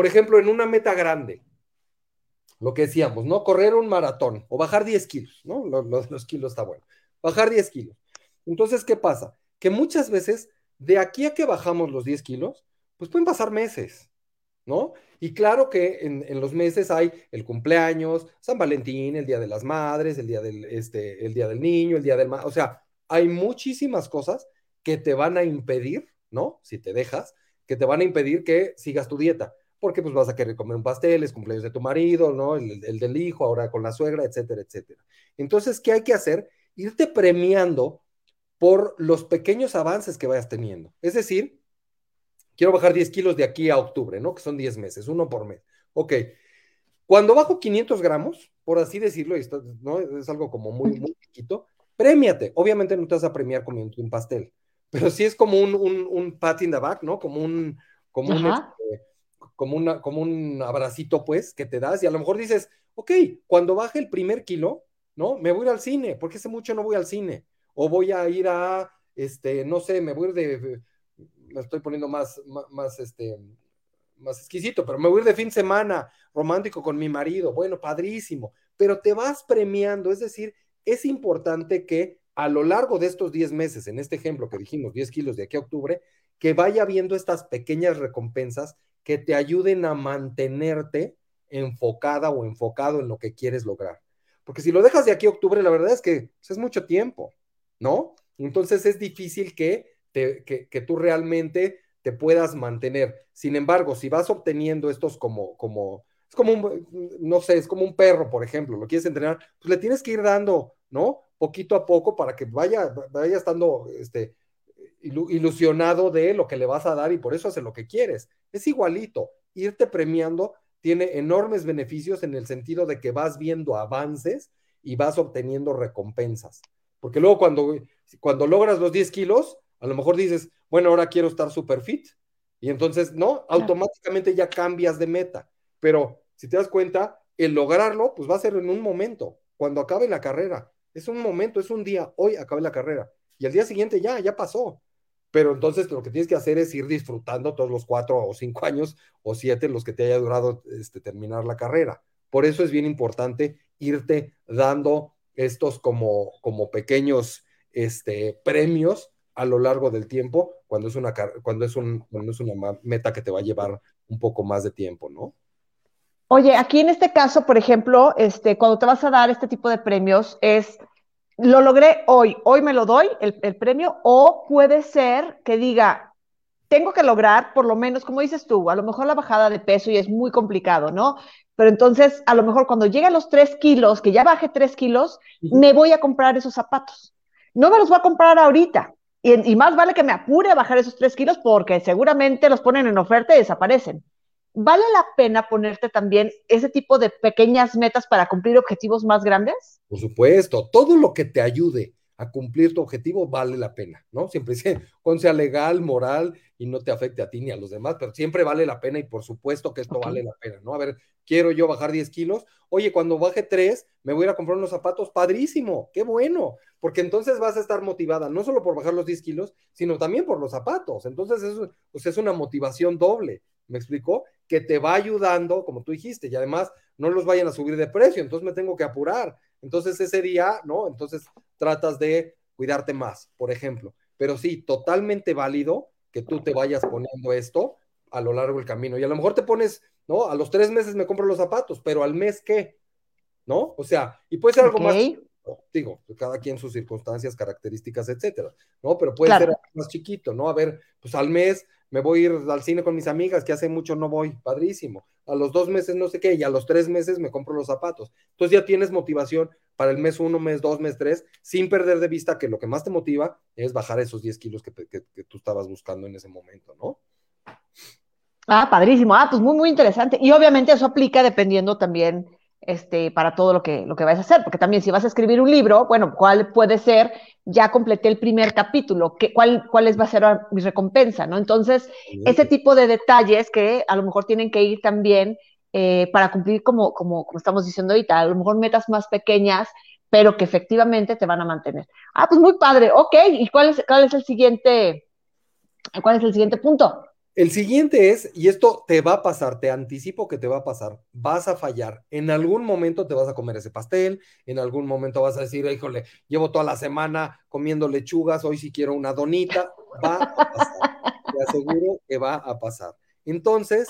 Por ejemplo, en una meta grande, lo que decíamos, ¿no? Correr un maratón o bajar 10 kilos, ¿no? Los, kilos está bueno. Bajar 10 kilos. Entonces, ¿qué pasa? Que muchas veces, de aquí a que bajamos los 10 kilos, pues pueden pasar meses, ¿no? Y claro que en, los meses hay el cumpleaños, San Valentín, el Día de las Madres, el Día del, este, el día del Niño, el Día del... O sea, hay muchísimas cosas que te van a impedir, ¿no? Si te dejas, que te van a impedir que sigas tu dieta porque pues vas a querer comer un pastel, es cumpleaños de tu marido, ¿no? El, del hijo, ahora con la suegra, etcétera, etcétera. Entonces, ¿qué hay que hacer? Irte premiando por los pequeños avances que vayas teniendo. Es decir, quiero bajar 10 kilos de aquí a octubre, ¿no? Que son 10 meses, uno por mes. Ok. Cuando bajo 500 gramos, por así decirlo, y esto, ¿no? es algo como muy, muy chiquito, premiate. Obviamente no te vas a premiar comiendo un pastel, pero sí es como un, un, un pat in the back, ¿no? Como un, como un, como, como un abracito, pues, que te das, y a lo mejor dices, ok, cuando baje el primer kilo, ¿no? Me voy a ir al cine, porque hace mucho no voy al cine, o voy a ir a, este, no sé, me voy a ir de, me estoy poniendo más, más, este, más exquisito, pero me voy a ir de fin de semana romántico con mi marido, bueno, padrísimo, pero te vas premiando, es decir, es importante que a lo largo de estos 10 meses, en este ejemplo que dijimos, 10 kilos de aquí a octubre, que vaya viendo estas pequeñas recompensas que te ayuden a mantenerte enfocada o enfocado en lo que quieres lograr. Porque si lo dejas de aquí a octubre, la verdad es que pues, es mucho tiempo, ¿no? Entonces es difícil que, te, que, tú realmente te puedas mantener. Sin embargo, si vas obteniendo estos como, como, es como un, no sé, es como un perro, por ejemplo, lo quieres entrenar, pues le tienes que ir dando, ¿no? Poquito a poco para que vaya, vaya estando, este, ilusionado de lo que le vas a dar y por eso hace lo que quieres. Es igualito. Irte premiando tiene enormes beneficios en el sentido de que vas viendo avances y vas obteniendo recompensas. Porque luego cuando, cuando logras los 10 kilos, a lo mejor dices, bueno, ahora quiero estar super fit. Y entonces, no, automáticamente ya cambias de meta. Pero si te das cuenta, el lograrlo, pues va a ser en un momento, cuando acabe la carrera. Es un momento, es un día, hoy acabe la carrera. Y al día siguiente ya, ya pasó. Pero entonces lo que tienes que hacer es ir disfrutando todos los cuatro o cinco años o siete los que te haya durado este, terminar la carrera. Por eso es bien importante irte dando estos como, como pequeños este, premios a lo largo del tiempo cuando es, una, cuando, es un, una meta que te va a llevar un poco más de tiempo, ¿no? Oye, aquí en este caso, por ejemplo, este, cuando te vas a dar este tipo de premios, es lo logré hoy, hoy me lo doy el, el, premio, o puede ser que diga, tengo que lograr, por lo menos, como dices tú, a lo mejor la bajada de peso y es muy complicado, ¿no? Pero entonces, a lo mejor cuando llegue a los tres kilos, que ya baje tres kilos, me voy a comprar esos zapatos. No me los voy a comprar ahorita. Y, y más vale que me apure a bajar esos tres kilos porque seguramente los ponen en oferta y desaparecen. ¿Vale la pena ponerte también ese tipo de pequeñas metas para cumplir objetivos más grandes? Por supuesto, todo lo que te ayude a cumplir tu objetivo vale la pena, ¿no? Siempre cuando sea legal, moral y no te afecte a ti ni a los demás, pero siempre vale la pena y por supuesto que esto okay. vale la pena, ¿no? A ver, quiero yo bajar 10 kilos, oye, cuando baje 3, me voy a ir a comprar unos zapatos, padrísimo, qué bueno, porque entonces vas a estar motivada, no solo por bajar los 10 kilos, sino también por los zapatos, entonces eso pues es una motivación doble, ¿me explicó? Que te va ayudando, como tú dijiste, y además no los vayan a subir de precio, entonces me tengo que apurar, entonces ese día, ¿no? Entonces tratas de cuidarte más, por ejemplo. Pero sí, totalmente válido que tú te vayas poniendo esto a lo largo del camino. Y a lo mejor te pones, ¿no? A los tres meses me compro los zapatos, pero al mes, ¿qué? ¿No? O sea, y puede ser algo más, digo, cada quien sus circunstancias, características, etcétera, ¿no? Pero puede claro. ser más chiquito, ¿no? A ver, pues al mes me voy a ir al cine con mis amigas, que hace mucho no voy, padrísimo. A los dos meses no sé qué, y a los tres meses me compro los zapatos. Entonces ya tienes motivación para el mes uno, mes dos, mes tres, sin perder de vista que lo que más te motiva es bajar esos 10 kilos que, que, que tú estabas buscando en ese momento, ¿no? Ah, padrísimo. Ah, pues muy, muy interesante. Y obviamente eso aplica dependiendo también este, para todo lo que, lo que vas a hacer, porque también si vas a escribir un libro, bueno, ¿cuál puede ser? Ya completé el primer capítulo, ¿qué, cuál, ¿cuál va a ser mi recompensa? ¿no? Entonces, sí. ese tipo de detalles que a lo mejor tienen que ir también eh, para cumplir, como, como, como estamos diciendo ahorita, a lo mejor metas más pequeñas, pero que efectivamente te van a mantener. Ah, pues muy padre, ok, ¿y cuál es, cuál es el siguiente? ¿Cuál es el siguiente punto? El siguiente es, y esto te va a pasar, te anticipo que te va a pasar, vas a fallar. En algún momento te vas a comer ese pastel, en algún momento vas a decir, híjole, llevo toda la semana comiendo lechugas, hoy sí quiero una donita, va a pasar. Te aseguro que va a pasar. Entonces,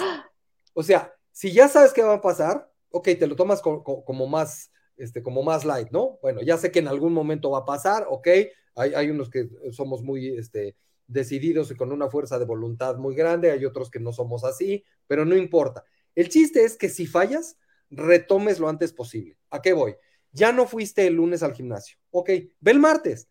o sea, si ya sabes qué va a pasar, ok, te lo tomas como, más, este, como más light, ¿no? Bueno, ya sé que en algún momento va a pasar, ok, hay, hay unos que somos muy, este, decididos y con una fuerza de voluntad muy grande, hay otros que no somos así, pero no importa. El chiste es que si fallas, retomes lo antes posible. ¿A qué voy? Ya no fuiste el lunes al gimnasio. Ok, ve el martes.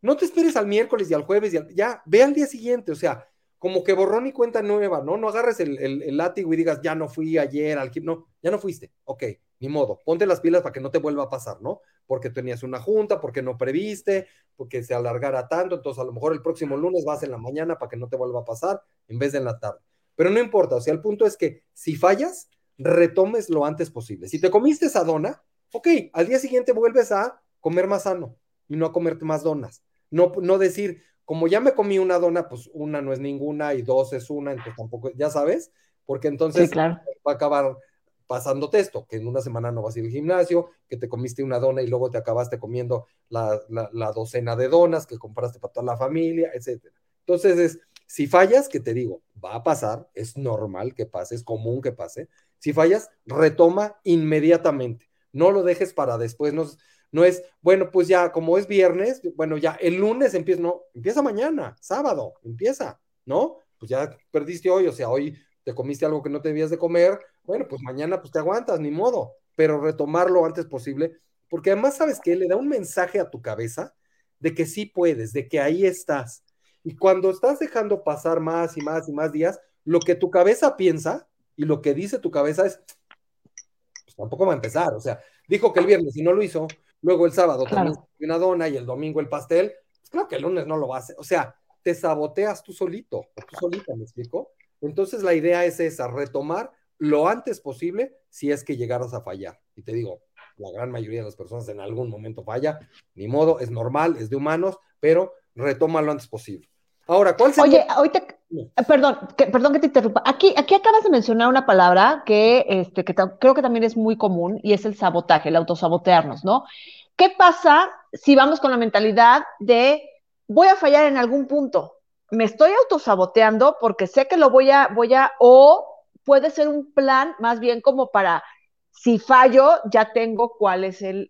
No te esperes al miércoles y al jueves y ya, ve al día siguiente. O sea, como que borrón y cuenta nueva, ¿no? No agarres el, el, el látigo y digas, ya no fui ayer al gimnasio. No, ya no fuiste. Ok, ni modo. Ponte las pilas para que no te vuelva a pasar, ¿no? Porque tenías una junta, porque no previste, porque se alargara tanto. Entonces, a lo mejor el próximo lunes vas en la mañana para que no te vuelva a pasar en vez de en la tarde. Pero no importa. O sea, el punto es que si fallas, retomes lo antes posible. Si te comiste esa dona, ok, al día siguiente vuelves a comer más sano y no a comerte más donas. No, no decir, como ya me comí una dona, pues una no es ninguna y dos es una, entonces tampoco, ya sabes, porque entonces sí, claro. va a acabar pasándote esto, que en una semana no vas a ir al gimnasio, que te comiste una dona y luego te acabaste comiendo la, docena de donas que compraste para toda la familia, etcétera. Entonces es, si fallas, que te digo, va a pasar, es normal que pase, es común que pase. Si fallas, retoma inmediatamente. No lo dejes para después. No, no es, bueno, pues ya, como es viernes, bueno, ya el lunes empieza, no, empieza mañana, sábado, empieza, ¿no? Pues ya perdiste hoy, o sea, hoy te comiste algo que no te debías de comer, bueno, pues mañana pues te aguantas, ni modo, pero retomarlo lo antes posible, porque además, ¿sabes qué? Le da un mensaje a tu cabeza de que sí puedes, de que ahí estás. Y cuando estás dejando pasar más y más y más días, lo que tu cabeza piensa y lo que dice tu cabeza es, pues tampoco va a empezar, o sea, dijo que el viernes y no lo hizo, luego el sábado claro. también una dona y el domingo el pastel, pues claro que el lunes no lo va a hacer, o sea, te saboteas tú solito, tú solita, ¿me explico? Entonces la idea es esa, retomar lo antes posible si es que llegaras a fallar. Y te digo, la gran mayoría de las personas en algún momento falla, ni modo, es normal, es de humanos, pero retoma lo antes posible. Ahora, ¿cuál sería? Oye, ahorita, perdón, que, perdón que te interrumpa. Aquí, aquí acabas de mencionar una palabra que, este, que creo que también es muy común y es el sabotaje, el autosabotearnos, ¿no? ¿Qué pasa si vamos con la mentalidad de voy a fallar en algún punto? Me estoy autosaboteando porque sé que lo voy a, voy a, o puede ser un plan más bien como para si fallo, ya tengo cuál es el,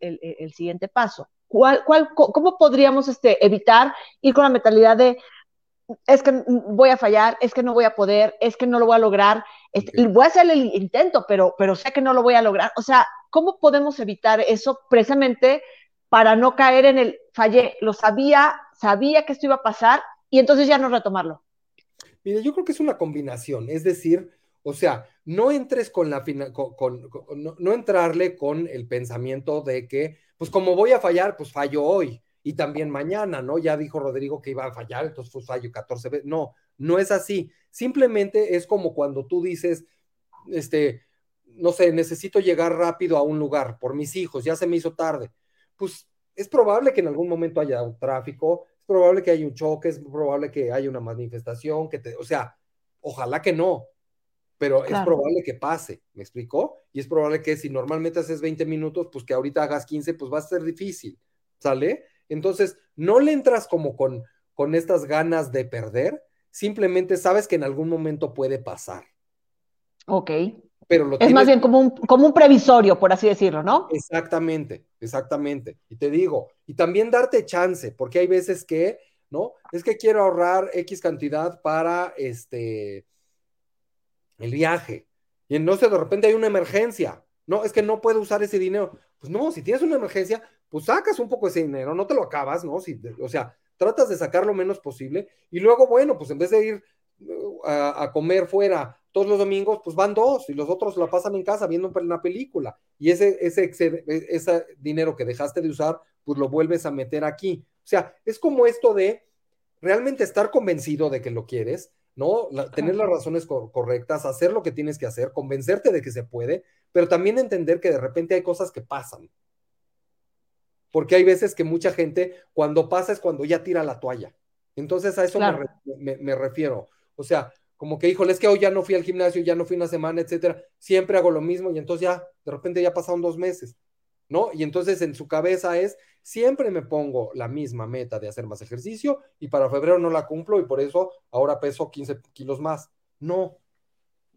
siguiente paso. ¿Cuál, cuál, ¿Cómo podríamos este, evitar ir con la mentalidad de, es que voy a fallar, es que no voy a poder, es que no lo voy a lograr, este, voy a hacer el intento, pero, pero sé que no lo voy a lograr. O sea, ¿cómo podemos evitar eso precisamente para no caer en el fallé? Lo sabía, sabía que esto iba a pasar y entonces ya no retomarlo. Mira, yo creo que es una combinación, es decir, o sea, no entres con la con, no, entrarle con el pensamiento de que, pues como voy a fallar, pues fallo hoy y también mañana, ¿no? Ya dijo Rodrigo que iba a fallar, entonces pues fallo 14 veces. No, no es así. Simplemente es como cuando tú dices, este, no sé, necesito llegar rápido a un lugar por mis hijos, ya se me hizo tarde. Pues es probable que en algún momento haya un tráfico, es probable que haya un choque, es probable que haya una manifestación, que te, o sea, ojalá que no, pero es probable que pase, ¿me explicó? Y es probable que si normalmente haces 20 minutos, pues que ahorita hagas 15, pues va a ser difícil, ¿sale? Entonces, no le entras como con, con estas ganas de perder, simplemente sabes que en algún momento puede pasar. Ok. Pero lo es más bien como un, como un previsorio, por así decirlo, ¿no? Exactamente, exactamente. Y te digo, y también darte chance, porque hay veces que, ¿no? Es que quiero ahorrar X cantidad para este el viaje. Y sé, de repente hay una emergencia. No, es que no puedo usar ese dinero. Pues no, si tienes una emergencia, pues sacas un poco ese dinero, no te lo acabas, ¿no? Si, o sea, tratas de sacar lo menos posible y luego, bueno, pues en vez de ir uh, a, comer fuera todos los domingos, pues van dos y los otros la pasan en casa viendo una película y ese, ese, e, ese dinero que dejaste de usar, pues lo vuelves a meter aquí. O sea, es como esto de realmente estar convencido de que lo quieres, ¿no? tener las razones correctas, hacer lo que tienes que hacer, convencerte de que se puede, pero también entender que de repente hay cosas que pasan. Porque hay veces que mucha gente, cuando pasa es cuando ya tira la toalla. Entonces a eso me, refiero. O sea, como que, híjole, es que hoy ya no fui al gimnasio, ya no fui una semana, etcétera. Siempre hago lo mismo y entonces ya, de repente ya pasaron dos meses. ¿No? Y entonces en su cabeza es, siempre me pongo la misma meta de hacer más ejercicio y para febrero no la cumplo y por eso ahora peso 15 kilos más. No.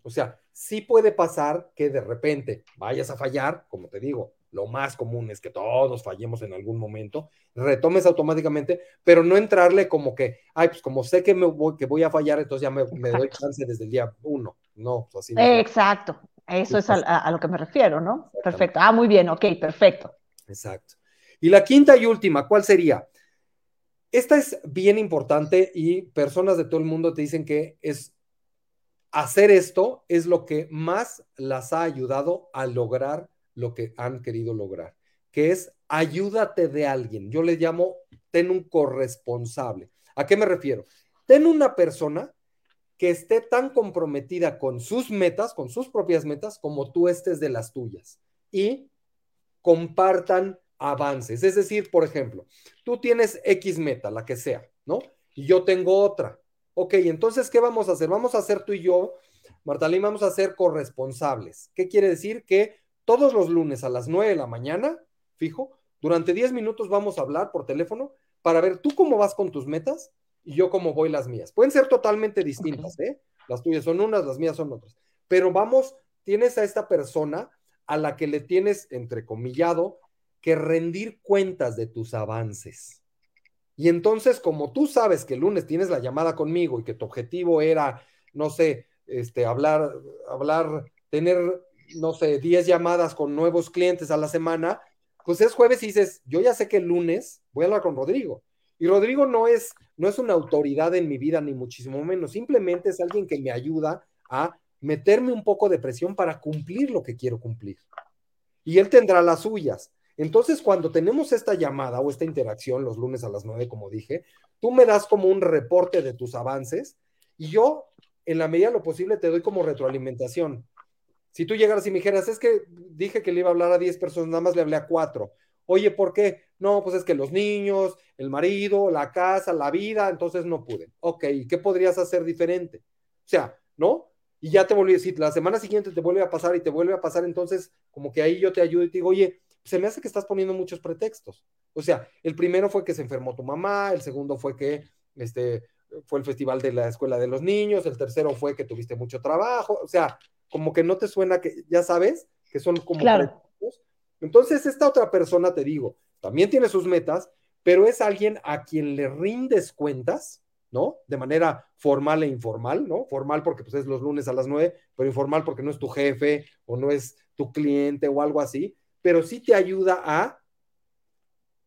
O sea, sí puede pasar que de repente vayas a fallar, como te digo, lo más común es que todos fallemos en algún momento, retomes automáticamente, pero no entrarle como que, ay, pues como sé que, me voy, que voy a fallar, entonces ya me, doy chance desde el día uno. No, pues así no. Exacto. Eso es a, lo que me refiero, ¿no? Perfecto. Ah, muy bien, ok, perfecto. Exacto. Y la quinta y última, ¿cuál sería? Esta es bien importante y personas de todo el mundo te dicen que es hacer esto es lo que más las ha ayudado a lograr lo que han querido lograr, que es ayúdate de alguien. Yo le llamo ten un corresponsable. ¿A qué me refiero? Ten una persona que esté tan comprometida con sus metas, con sus propias metas, como tú estés de las tuyas. Y compartan avances. Es decir, por ejemplo, tú tienes X meta, la que sea, ¿no? Y yo tengo otra. Ok, entonces, ¿qué vamos a hacer? Vamos a hacer tú y yo, Martalín, vamos a ser corresponsables. ¿Qué quiere decir? Que todos los lunes a las 9 de la mañana, fijo, durante 10 minutos vamos a hablar por teléfono para ver tú cómo vas con tus metas y yo cómo voy las mías. Pueden ser totalmente distintas, ¿eh? Las tuyas son unas, las mías son otras. Pero vamos, tienes a esta persona a la que le tienes, entrecomillado, que rendir cuentas de tus avances. Y entonces, como tú sabes que el lunes tienes la llamada conmigo y que tu objetivo era, no sé, este, hablar, hablar, tener, no sé, 10 llamadas con nuevos clientes a la semana, pues es jueves y dices, yo ya sé que el lunes voy a hablar con Rodrigo. Y Rodrigo no es, no es una autoridad en mi vida, ni muchísimo menos, simplemente es alguien que me ayuda a meterme un poco de presión para cumplir lo que quiero cumplir. Y él tendrá las suyas. Entonces, cuando tenemos esta llamada o esta interacción los lunes a las nueve, como dije, tú me das como un reporte de tus avances y yo, en la medida de lo posible, te doy como retroalimentación. Si tú llegaras y me dijeras, es que dije que le iba a hablar a 10 personas, nada más le hablé a cuatro. Oye, ¿por qué? No, pues es que los niños, el marido, la casa, la vida, entonces no pude. Ok, ¿y qué podrías hacer diferente? O sea, ¿no? Y ya te volví decir, la semana siguiente te vuelve a pasar y te vuelve a pasar, entonces como que ahí yo te ayudo y te digo, oye, se me hace que estás poniendo muchos pretextos. O sea, el primero fue que se enfermó tu mamá, el segundo fue que este, fue el festival de la escuela de los niños, el tercero fue que tuviste mucho trabajo, o sea, como que no te suena que, ya sabes, que son como... Claro. Entonces, esta otra persona, te digo, también tiene sus metas, pero es alguien a quien le rindes cuentas, ¿no? De manera formal e informal, ¿no? Formal porque pues es los lunes a las nueve, pero informal porque no es tu jefe o no es tu cliente o algo así, pero sí te ayuda a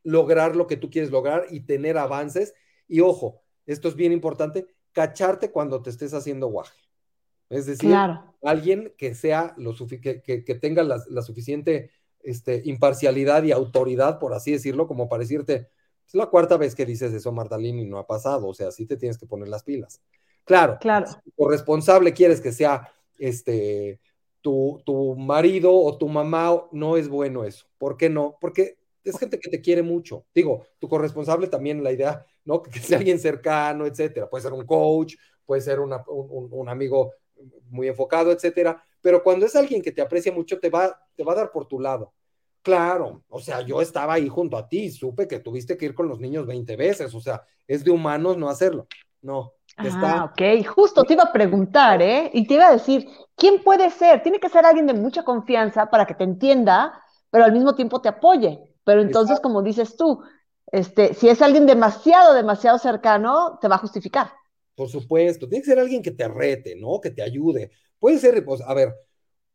lograr lo que tú quieres lograr y tener avances. Y ojo, esto es bien importante, cacharte cuando te estés haciendo guaje. Es decir, alguien que sea lo que, que, tenga la, suficiente este, imparcialidad y autoridad, por así decirlo, como para decirte, es la cuarta vez que dices eso, Martalini, y no ha pasado, o sea, sí te tienes que poner las pilas. Claro, claro. Si tu responsable quieres que sea este, tu, tu marido o tu mamá, no es bueno eso. ¿Por qué no? Porque es gente que te quiere mucho. Digo, tu corresponsable también, la idea, ¿no? Que sea alguien cercano, etcétera. Puede ser un coach, puede ser un, un, amigo muy enfocado, etcétera. Pero cuando es alguien que te aprecia mucho, te va, te va a dar por tu lado. Claro, o sea, yo estaba ahí junto a ti, supe que tuviste que ir con los niños 20 veces, o sea, es de humanos no hacerlo. No. Ah, ok, justo te iba a preguntar, ¿eh? Y te iba a decir, ¿quién puede ser? Tiene que ser alguien de mucha confianza para que te entienda, pero al mismo tiempo te apoye. Pero entonces, como dices tú, este, si es alguien demasiado, demasiado cercano, te va a justificar. Por supuesto, tiene que ser alguien que te rete, ¿no? Que te ayude. Puede ser, pues, a ver,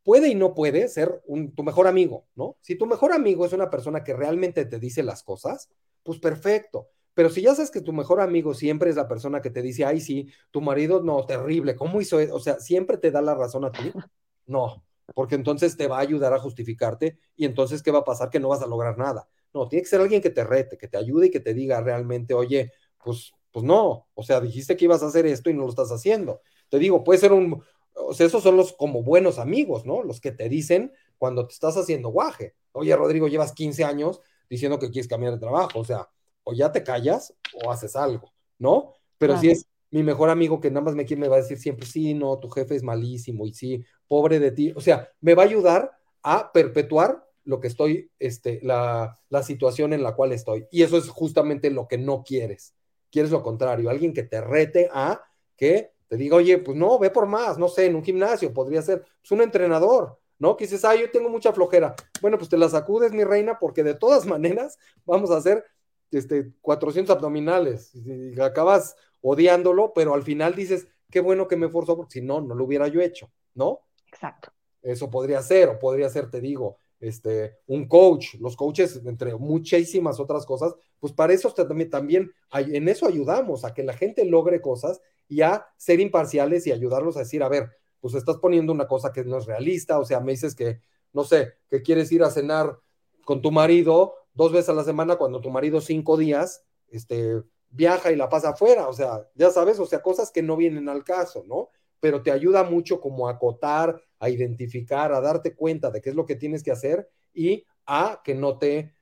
puede y no puede ser tu mejor amigo, ¿no? Si tu mejor amigo es una persona que realmente te dice las cosas, pues perfecto. Pero si ya sabes que tu mejor amigo siempre es la persona que te dice, ay, sí, tu marido, no, terrible, ¿cómo hizo eso? O sea, siempre te da la razón a ti. No, porque entonces te va a ayudar a justificarte y entonces, ¿qué va a pasar? Que no vas a lograr nada. No, tiene que ser alguien que te rete, que te ayude y que te diga realmente, oye, pues, pues no, o sea, dijiste que ibas a hacer esto y no lo estás haciendo. Te digo, puede ser un, o sea, esos son los como buenos amigos, ¿no? Los que te dicen cuando te estás haciendo guaje. Oye, Rodrigo, llevas 15 años diciendo que quieres cambiar de trabajo, o sea, o ya te callas o haces algo, ¿no? Pero si es mi mejor amigo que nada más me, me va a decir siempre, sí, no, tu jefe es malísimo y sí, pobre de ti. O sea, me va a ayudar a perpetuar lo que estoy, este, la, la situación en la cual estoy. Y eso es justamente lo que no quieres. Quieres lo contrario, alguien que te rete a que te diga, oye, pues no, ve por más, no sé, en un gimnasio podría ser pues, un entrenador, ¿no? Que dices, ah, yo tengo mucha flojera. Bueno, pues te la sacudes, mi reina, porque de todas maneras vamos a hacer este, 400 abdominales. Y acabas odiándolo, pero al final dices, qué bueno que me forzó, porque si no, no lo hubiera yo hecho, ¿no? Exacto. Eso podría ser, o podría ser, te digo, este, un coach, los coaches, entre muchísimas otras cosas, pues para eso también, también en eso ayudamos, a que la gente logre cosas y a ser imparciales y ayudarlos a decir, a ver, pues estás poniendo una cosa que no es realista, o sea, me dices que, no sé, que quieres ir a cenar con tu marido dos veces a la semana cuando tu marido cinco días, este, viaja y la pasa afuera, o sea, ya sabes, o sea, cosas que no vienen al caso, ¿no? Pero te ayuda mucho como a acotar, a identificar, a darte cuenta de qué es lo que tienes que hacer y a que no te,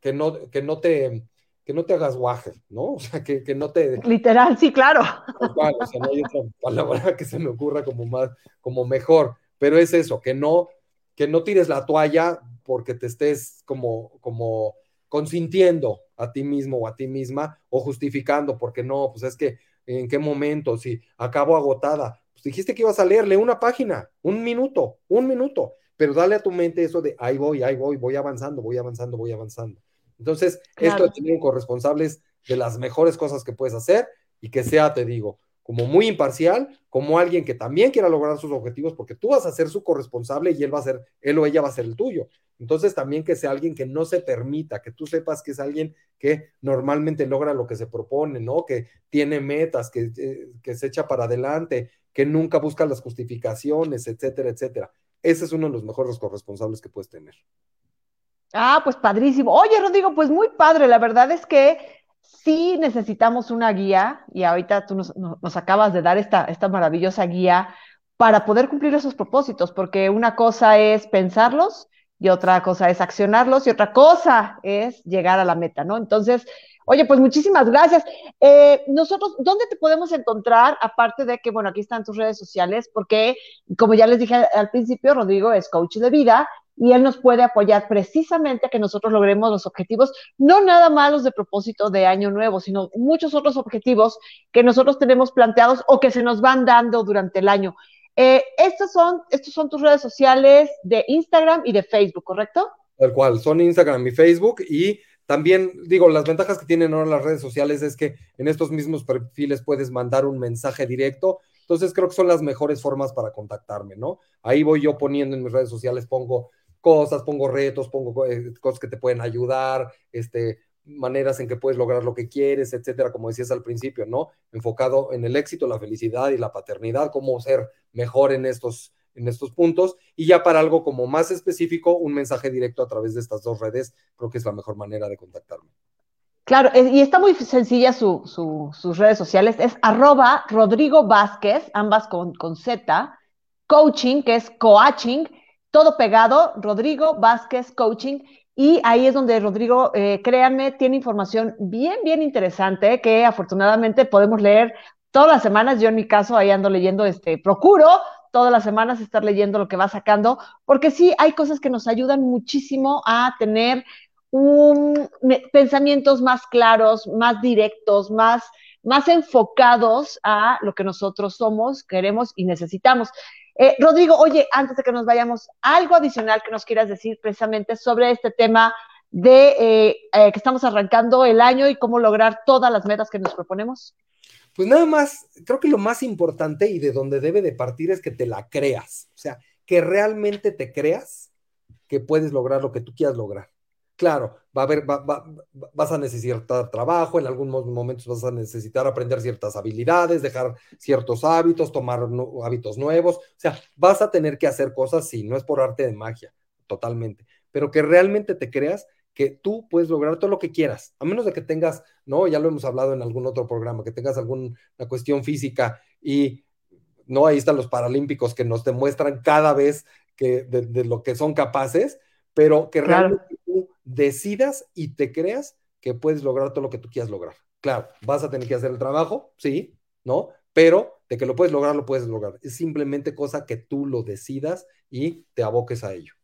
que, no, que no te, que no te hagas guaje, ¿no? O sea, que, que no te... Literal, sí, claro. o sea, no hay otra palabra que se me ocurra como más, como mejor, pero es eso, que no, que no tires la toalla porque te estés como, como consintiendo a ti mismo o a ti misma o justificando, porque no, pues es que en qué momento, si acabo agotada, pues dijiste que ibas a leerle una página, un minuto, un minuto, pero dale a tu mente eso de ahí voy, ahí voy, voy avanzando, voy avanzando, voy avanzando. Entonces, esto de tener corresponsables de las mejores cosas que puedes hacer y que sea, te digo, como muy imparcial, como alguien que también quiera lograr sus objetivos, porque tú vas a ser su corresponsable y él va a ser, él o ella va a ser el tuyo. Entonces también que sea alguien que no se permita, que tú sepas que es alguien que normalmente logra lo que se propone, ¿no? Que tiene metas, que, eh, que se echa para adelante, que nunca busca las justificaciones, etcétera, etcétera. Ese es uno de los mejores corresponsables que puedes tener. Ah, pues padrísimo. Oye, Rodrigo, pues muy padre. La verdad es que sí necesitamos una guía y ahorita tú nos, acabas de dar esta, esta maravillosa guía para poder cumplir esos propósitos, porque una cosa es pensarlos y otra cosa es accionarlos y otra cosa es llegar a la meta, ¿no? Entonces, oye, pues muchísimas gracias. Eh, nosotros, ¿dónde te podemos encontrar? Aparte de que, bueno, aquí están tus redes sociales, porque como ya les dije al principio, Rodrigo es coach de vida y él nos puede apoyar precisamente a que nosotros logremos los objetivos, no nada más los de propósito de año nuevo, sino muchos otros objetivos que nosotros tenemos planteados o que se nos van dando durante el año. Eh, estos, son, estos son tus redes sociales de Instagram y de Facebook, ¿correcto? Tal cual, son Instagram y Facebook y también digo, las ventajas que tienen ahora las redes sociales es que en estos mismos perfiles puedes mandar un mensaje directo. Entonces creo que son las mejores formas para contactarme, ¿no? Ahí voy yo poniendo en mis redes sociales, pongo cosas, pongo retos, pongo eh, cosas que te pueden ayudar, este, maneras en que puedes lograr lo que quieres, etcétera, como decías al principio, ¿no? Enfocado en el éxito, la felicidad y la paternidad, cómo ser mejor en estos en estos puntos. Y ya para algo como más específico, un mensaje directo a través de estas dos redes, creo que es la mejor manera de contactarme. Claro, y está muy sencilla sus redes sociales, es arroba Rodrigo Vázquez, ambas con, con Z, coaching, que es coaching, todo pegado, Rodrigo Vázquez Coaching, y ahí es donde Rodrigo, eh, créanme, tiene información bien, bien interesante que afortunadamente podemos leer todas las semanas. Yo en mi caso ahí ando leyendo, este, procuro todas las semanas estar leyendo lo que va sacando, porque sí hay cosas que nos ayudan muchísimo a tener un, pensamientos más claros, más directos, más, más enfocados a lo que nosotros somos, queremos y necesitamos. Eh, Rodrigo, oye, antes de que nos vayamos, algo adicional que nos quieras decir precisamente sobre este tema de eh, eh, que estamos arrancando el año y cómo lograr todas las metas que nos proponemos. Pues nada más, creo que lo más importante y de donde debe de partir es que te la creas, o sea, que realmente te creas que puedes lograr lo que tú quieras lograr. Claro, va a haber, vas a necesitar trabajo, en algunos momentos vas a necesitar aprender ciertas habilidades, dejar ciertos hábitos, tomar hábitos nuevos, o sea, vas a tener que hacer cosas, sí, no es por arte de magia, totalmente, pero que realmente te creas que tú puedes lograr todo lo que quieras, a menos de que tengas, no, ya lo hemos hablado en algún otro programa, que tengas alguna cuestión física y no, ahí están los paralímpicos que nos demuestran cada vez que de, lo que son capaces, pero que realmente tú decidas y te creas que puedes lograr todo lo que tú quieras lograr. Claro, vas a tener que hacer el trabajo, sí, ¿no? Pero de que lo puedes lograr, lo puedes lograr. Es simplemente cosa que tú lo decidas y te aboques a ello.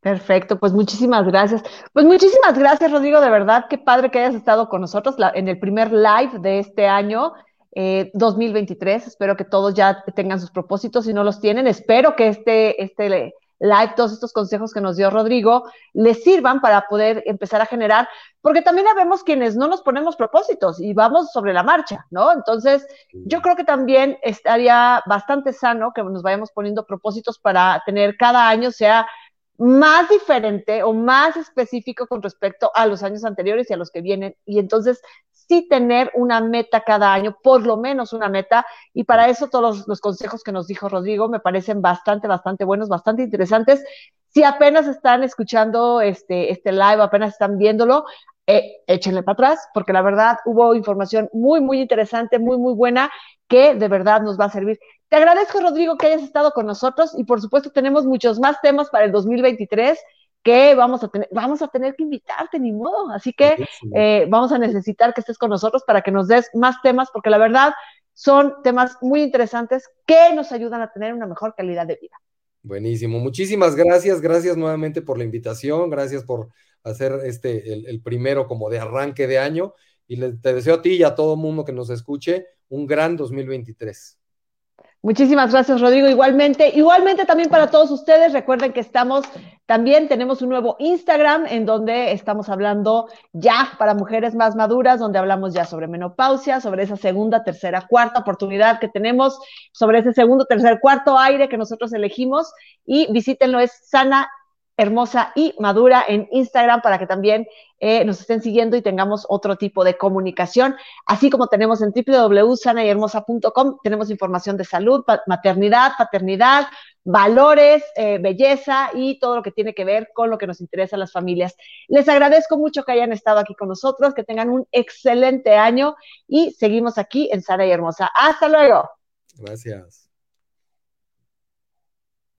Perfecto, pues muchísimas gracias. Pues muchísimas gracias, Rodrigo, de verdad, qué padre que hayas estado con nosotros en el primer live de este año. 2023. Eh, espero que todos ya tengan sus propósitos. Si no los tienen, espero que este, este live, todos estos consejos que nos dio Rodrigo, les sirvan para poder empezar a generar, porque también habemos quienes no nos ponemos propósitos y vamos sobre la marcha, ¿no? Entonces, yo creo que también estaría bastante sano que nos vayamos poniendo propósitos para tener cada año, sea más diferente o más específico con respecto a los años anteriores y a los que vienen. Y entonces sí tener una meta cada año, por lo menos una meta. Y para eso todos los, consejos que nos dijo Rodrigo me parecen bastante, bastante buenos, bastante interesantes. Si apenas están escuchando este, este live, apenas están viéndolo, eh, échenle para atrás, porque la verdad hubo información muy, muy interesante, muy, muy buena, que de verdad nos va a servir. Te agradezco, Rodrigo, que hayas estado con nosotros y por supuesto tenemos muchos más temas para el 2023 que vamos a tener, vamos a tener que invitarte, ni modo. Así que eh, vamos a necesitar que estés con nosotros para que nos des más temas, porque la verdad son temas muy interesantes que nos ayudan a tener una mejor calidad de vida. Buenísimo, muchísimas gracias, gracias nuevamente por la invitación, gracias por hacer este el, primero como de arranque de año y te deseo a ti y a todo mundo que nos escuche un gran 2023. Muchísimas gracias, Rodrigo. Igualmente, igualmente también para todos ustedes, recuerden que estamos, también tenemos un nuevo Instagram en donde estamos hablando ya para mujeres más maduras, donde hablamos ya sobre menopausia, sobre esa segunda, tercera, cuarta oportunidad que tenemos, sobre ese segundo, tercer, cuarto aire que nosotros elegimos y visítenlo, es sana hermosa y madura en Instagram para que también eh, nos estén siguiendo y tengamos otro tipo de comunicación. Así como tenemos en www.sanayhermosa.com, tenemos información de salud, maternidad, paternidad, valores, eh, belleza y todo lo que tiene que ver con lo que nos interesa a las familias. Les agradezco mucho que hayan estado aquí con nosotros, que tengan un excelente año y seguimos aquí en Sana y Hermosa. Hasta luego. Gracias.